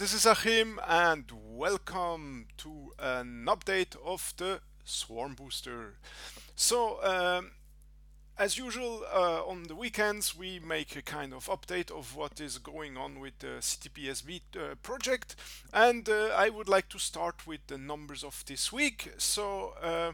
this is Achim and welcome to an update of the Swarm Booster. So, um, as usual, uh, on the weekends we make a kind of update of what is going on with the CTPSB uh, project and uh, I would like to start with the numbers of this week. So, uh,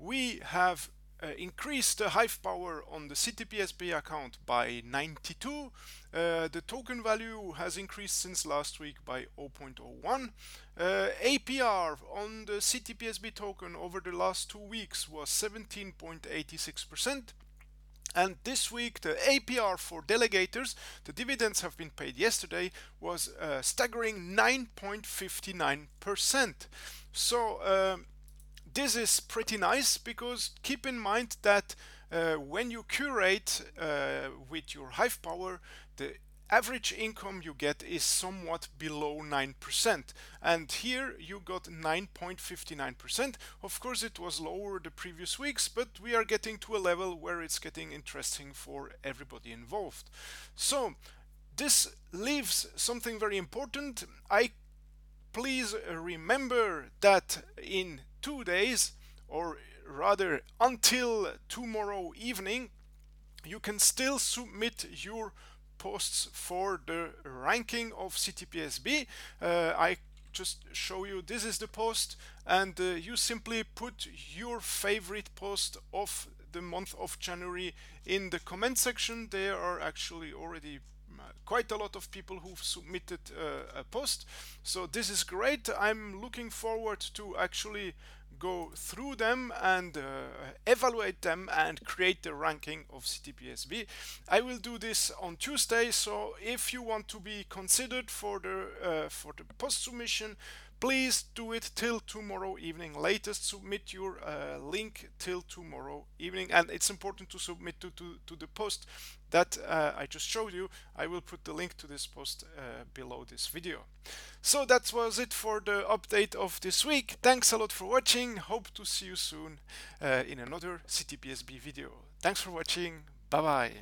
we have uh, increased the hive power on the CTPSB account by 92. Uh, the token value has increased since last week by 0.01. Uh, APR on the CTPSB token over the last two weeks was 17.86%. And this week, the APR for delegators, the dividends have been paid yesterday, was a staggering 9.59%. So, um, this is pretty nice because keep in mind that uh, when you curate uh, with your hive power the average income you get is somewhat below 9% and here you got 9.59% of course it was lower the previous weeks but we are getting to a level where it's getting interesting for everybody involved. So this leaves something very important. I please remember that in two days or rather until tomorrow evening you can still submit your posts for the ranking of CTPSB. Uh, I just show you this is the post and uh, you simply put your favorite post of the month of January in the comment section. There are actually already quite a lot of people who've submitted uh, a post so this is great I'm looking forward to actually go through them and uh, evaluate them and create the ranking of CTPSB. I will do this on Tuesday, so if you want to be considered for the uh, for the post submission, please do it till tomorrow evening. Latest submit your uh, link till tomorrow evening. And it's important to submit to, to, to the post that uh, I just showed you. I will put the link to this post uh, below this video. So that was it for the update of this week. Thanks a lot for watching. Hope to see you soon uh, in another CTPSB video. Thanks for watching. Bye bye